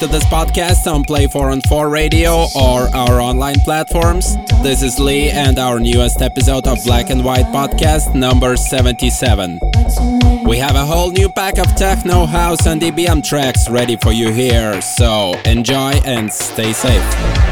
to this podcast on Play 4 and 4 Radio or our online platforms. This is Lee and our newest episode of Black and White Podcast, number 77. We have a whole new pack of techno, house, and EBM tracks ready for you here, so enjoy and stay safe.